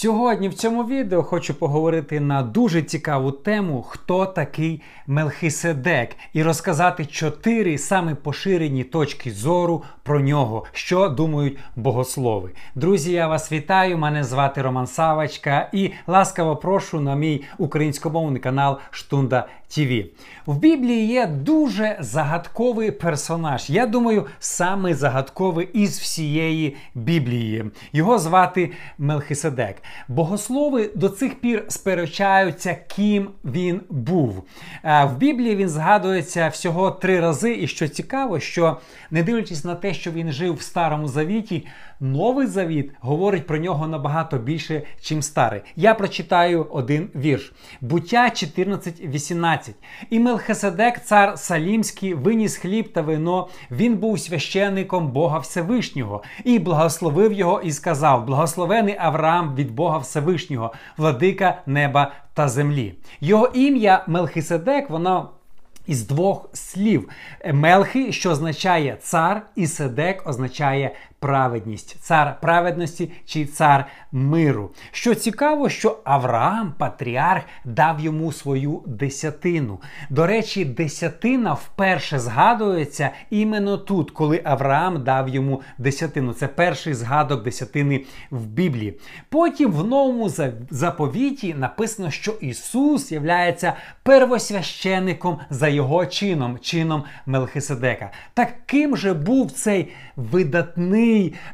Сьогодні в цьому відео хочу поговорити на дуже цікаву тему, хто такий Мелхиседек, і розказати чотири саме поширені точки зору про нього, що думають богослови. Друзі, я вас вітаю! Мене звати Роман Савочка і ласкаво прошу на мій українськомовний канал Штунда ТВ. В Біблії є дуже загадковий персонаж. Я думаю, самий загадковий із всієї Біблії. Його звати Мелхиседек. Богослови до цих пір сперечаються, ким він був. В Біблії він згадується всього три рази, і що цікаво, що не дивлячись на те, що він жив в Старому Завіті, Новий Завіт говорить про нього набагато більше, чим старий. Я прочитаю один вірш. Буття 14.18. І Мелхиседек, цар Салімський, виніс хліб та вино. Він був священником Бога Всевишнього і благословив його і сказав: Благословений Авраам від Бога Всевишнього, владика неба та землі. Його ім'я Мелхиседек, воно із двох слів. Мелхи, що означає цар, і седек означає праведність, цар праведності чи цар миру. Що цікаво, що Авраам, патріарх, дав йому свою десятину. До речі, десятина вперше згадується іменно тут, коли Авраам дав йому десятину. Це перший згадок десятини в Біблії. Потім в новому заповіті написано, що Ісус являється первосвященником за його чином, чином Мелхиседека. Так ким же був цей видатний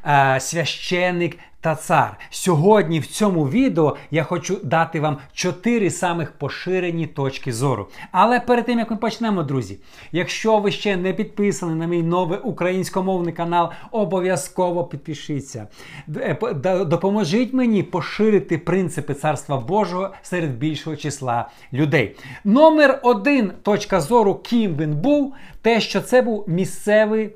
е, священник та цар. Сьогодні в цьому відео я хочу дати вам чотири самих поширені точки зору. Але перед тим як ми почнемо, друзі, якщо ви ще не підписані на мій новий українськомовний канал, обов'язково підпишіться. Е, допоможіть мені поширити принципи царства Божого серед більшого числа людей. Номер один точка зору, ким він був, те, що це був місцевий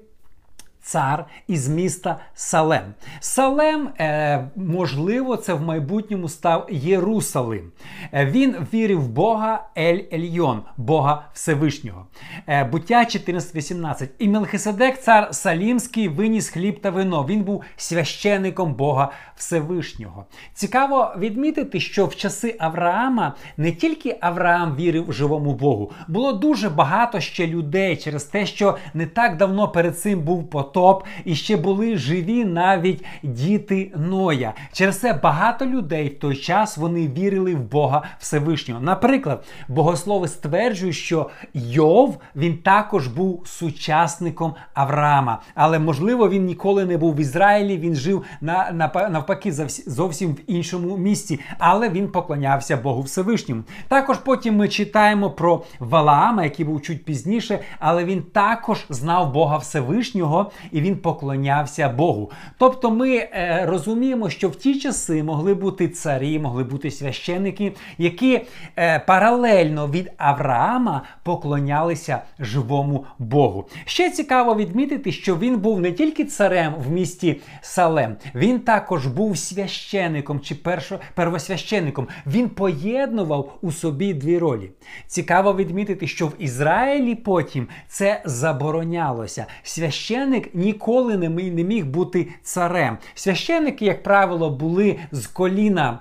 цар із міста Салем. Салем, е, можливо, це в майбутньому став Єрусалим. Е, він вірив в Бога Ель Ельйон, Бога Всевишнього. Е, буття 14.18. І Мелхиседек, цар Салімський, виніс хліб та вино. Він був священником Бога Всевишнього. Цікаво відмітити, що в часи Авраама не тільки Авраам вірив живому Богу, було дуже багато ще людей через те, що не так давно перед цим був потоп потоп, і ще були живі навіть діти Ноя. Через це багато людей в той час вони вірили в Бога Всевишнього. Наприклад, богослови стверджують, що Йов він також був сучасником Авраама, але можливо він ніколи не був в Ізраїлі. Він жив на, на навпаки зовсім в іншому місці, але він поклонявся Богу Всевишньому. Також потім ми читаємо про Валаама, який був чуть пізніше, але він також знав Бога Всевишнього і він поклонявся Богу. Тобто ми е, розуміємо, що в ті часи могли бути царі, могли бути священники, які е, паралельно від Авраама поклонялися живому Богу. Ще цікаво відмітити, що він був не тільки царем в місті Салем, він також був священником чи першо, первосвященником. Він поєднував у собі дві ролі. Цікаво відмітити, що в Ізраїлі потім це заборонялося. Священник ніколи не міг бути царем. Священники, як правило, були з коліна.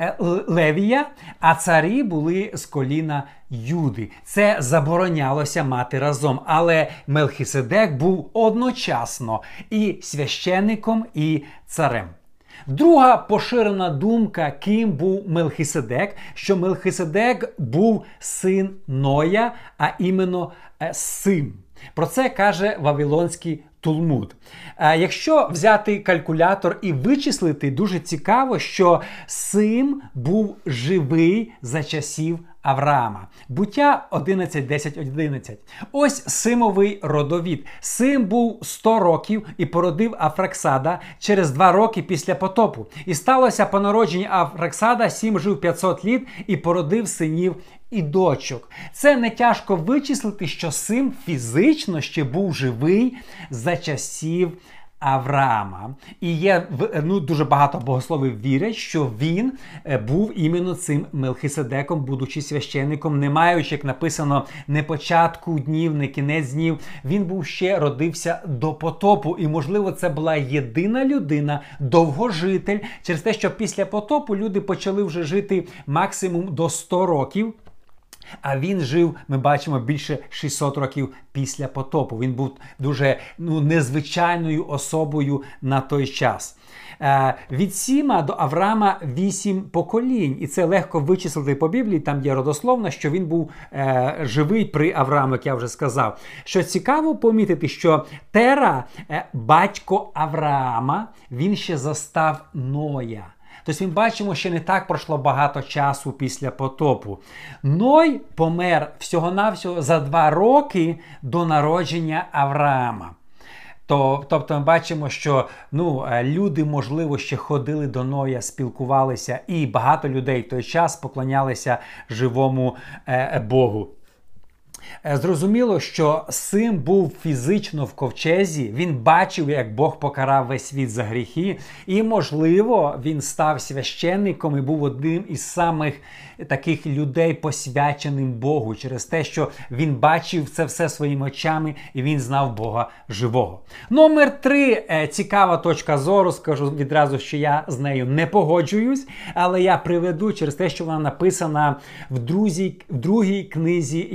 Е, Левія, а царі були з коліна Юди. Це заборонялося мати разом. Але Мелхиседек був одночасно і священником, і царем. Друга поширена думка, ким був Мелхиседек, що Мелхиседек був син Ноя, а іменно е, син. Про це каже Вавилонський Тулмуд. Якщо взяти калькулятор і вичислити, дуже цікаво, що Сим був живий за часів Авраама. Буття 11, 10, 11. Ось Симовий родовід. Сим був 100 років і породив Афраксада через 2 роки після потопу. І сталося по народженні Афраксада, Сім жив 500 літ і породив синів і дочок. Це не тяжко вичислити, що Сим фізично ще був живий за часів Авраама. І є ну, дуже багато богословів вірять, що він е, був іменно цим Мелхиседеком, будучи священником, не маючи, як написано, не початку днів, не кінець днів. Він був ще родився до потопу. І, можливо, це була єдина людина, довгожитель, через те, що після потопу люди почали вже жити максимум до 100 років. А він жив, ми бачимо, більше 600 років після потопу. Він був дуже ну, незвичайною особою на той час. Е, від Сіма до Авраама вісім поколінь, і це легко вичислити по Біблії. Там є родословно, що він був е, живий при Аврааму, як я вже сказав. Що цікаво помітити, що Тера, е, батько Авраама, він ще застав Ноя. Тобто, ми бачимо, що не так пройшло багато часу після потопу. Ной помер всього-навсього за два роки до народження Авраама. То, Тобто ми бачимо, що ну, е, люди, можливо, ще ходили до Ноя, спілкувалися, і багато людей в той час поклонялися живому е, Богу. Е, зрозуміло, що Сим був фізично в ковчезі, він бачив, як Бог покарав весь світ за гріхи, і, можливо, він став священником і був одним із самих таких людей, посвяченим Богу, через те, що він бачив це все своїми очами і він знав Бога живого. Номер три е, цікава точка зору. Скажу відразу, що я з нею не погоджуюсь, але я приведу через те, що вона написана в, друзі, в другій книзі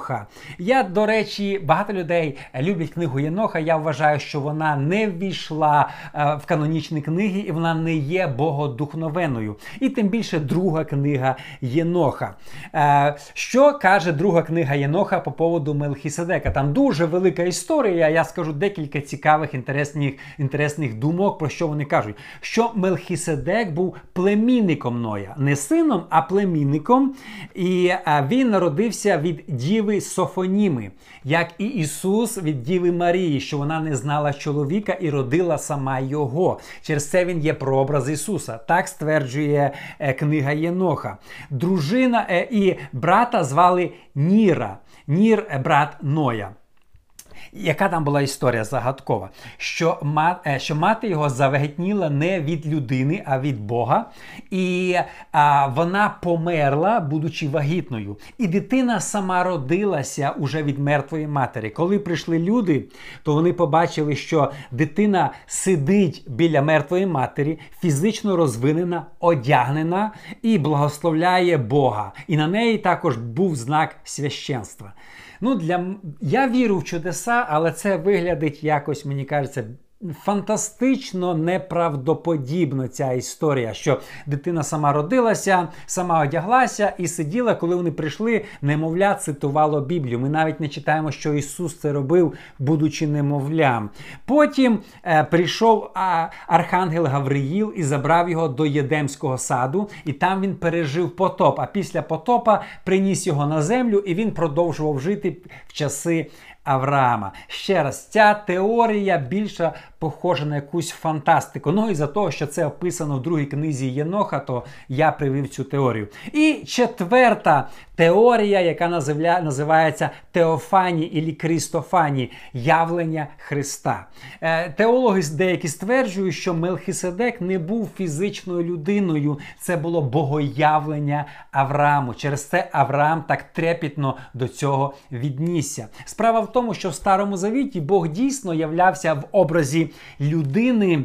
Єноха. Я, до речі, багато людей люблять книгу Єноха. Я вважаю, що вона не ввійшла е, в канонічні книги і вона не є богодухновеною. І тим більше друга книга Єноха. Е, що каже друга книга Єноха по поводу Мелхіседека? Там дуже велика історія. Я скажу декілька цікавих інтересних інтересних думок, про що вони кажуть. Що Мелхіседек був племінником Ноя, не сином, а племінником. І е, він народився від діви Софоніми, як і Ісус від Діви Марії, що вона не знала чоловіка і родила сама його. Через це він є прообраз Ісуса. Так стверджує е, книга Єноха. Дружина е, і брата звали Ніра. Нір е, брат Ноя. Яка там була історія загадкова? Що мати, що мати його завагітніла не від людини, а від Бога. І а, вона померла, будучи вагітною. І дитина сама родилася уже від мертвої матері. Коли прийшли люди, то вони побачили, що дитина сидить біля мертвої матері, фізично розвинена, одягнена і благословляє Бога. І на неї також був знак священства. Ну, для Я вірю в чудеса, але це виглядить якось, мені кажеться, Фантастично неправдоподібно ця історія, що дитина сама родилася, сама одяглася і сиділа, коли вони прийшли, немовля цитувало Біблію. Ми навіть не читаємо, що Ісус це робив, будучи немовлям. Потім е, прийшов а, Архангел Гавриїл і забрав його до Єдемського саду, і там він пережив потоп. А після потопа приніс його на землю, і він продовжував жити в часи Авраама. Ще раз, ця теорія більше похожа на якусь фантастику. Ну і за того, що це описано в другій книзі Єноха, то я привів цю теорію. І четверта теорія, яка називається Теофані і Крістофані явлення Христа. Е, теологи деякі стверджують, що Мелхиседек не був фізичною людиною, це було богоявлення Аврааму. Через це Авраам так трепітно до цього віднісся. Справа в тому, що в Старому Завіті Бог дійсно являвся в образі людини.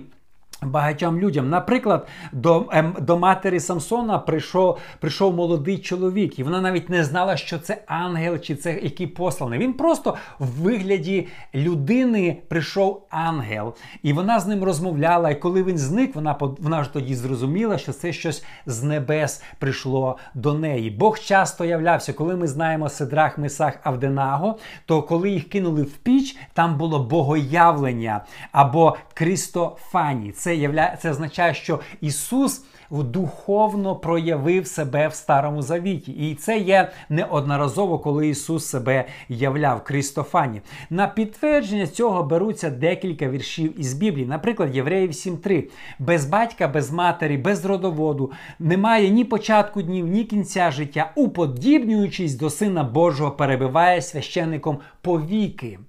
Багатьом людям, наприклад, до ем, до матері Самсона прийшов прийшов молодий чоловік, і вона навіть не знала, що це ангел чи це який посланий. Він просто в вигляді людини прийшов ангел, і вона з ним розмовляла. І коли він зник, вона вона ж тоді зрозуміла, що це щось з небес прийшло до неї. Бог часто являвся, коли ми знаємо Седрах, Месах, Авденаго, то коли їх кинули в піч, там було богоявлення або Крістофані. Це явля... це означає, що Ісус духовно проявив себе в Старому Завіті. І це є неодноразово, коли Ісус себе являв Крістофані. На підтвердження цього беруться декілька віршів із Біблії. Наприклад, Євреїв 7.3. Без батька, без матері, без родоводу немає ні початку днів, ні кінця життя, уподібнюючись до Сина Божого, перебиває священником повіки.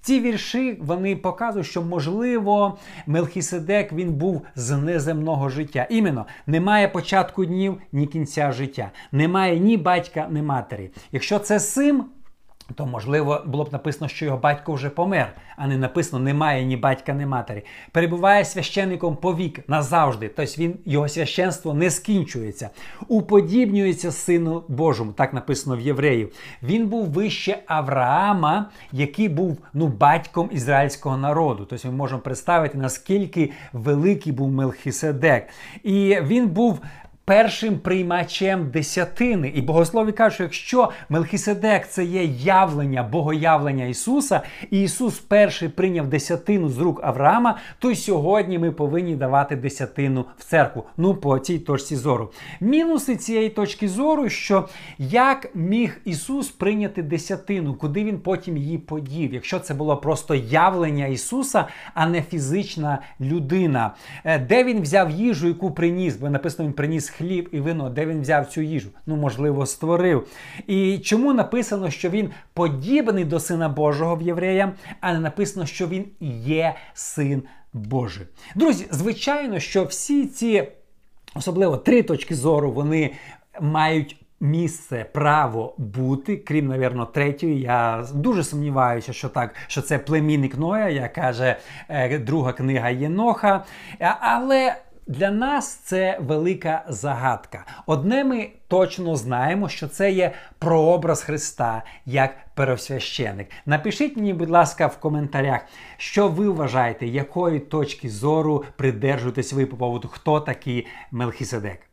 Ці вірші вони показують, що можливо Мелхіседек він був з неземного життя. Іменно немає початку днів, ні кінця життя, немає ні батька, ні матері. Якщо це син, то можливо було б написано, що його батько вже помер, а не написано немає ні батька, ні матері. Перебуває священником повік назавжди. Тобто він його священство не скінчується, уподібнюється сину Божому. Так написано в євреїв. Він був вище Авраама, який був ну батьком ізраїльського народу. Тобто ми можемо представити наскільки великий був Мелхіседек, і він був першим приймачем десятини. І богослові кажуть, що якщо Мелхіседек це є явлення, богоявлення Ісуса, і Ісус перший прийняв десятину з рук Авраама, то сьогодні ми повинні давати десятину в церкву. Ну, по цій точці зору. Мінуси цієї точки зору, що як міг Ісус прийняти десятину, куди він потім її подів, якщо це було просто явлення Ісуса, а не фізична людина, е, де він взяв їжу, яку приніс, бо написано, він приніс хліб і вино, де він взяв цю їжу? Ну, можливо, створив. І чому написано, що він подібний до Сина Божого в єврея, а не написано, що він є син Божий. Друзі, звичайно, що всі ці, особливо три точки зору, вони мають. Місце право бути, крім, навірно, третьої. Я дуже сумніваюся, що так, що це племінник Ноя, як каже е, друга книга Єноха. Але для нас це велика загадка. Одне ми точно знаємо, що це є прообраз Христа як первосвященик. Напишіть мені, будь ласка, в коментарях, що ви вважаєте, якої точки зору придержуєтесь ви по поводу, хто такий Мелхіседек.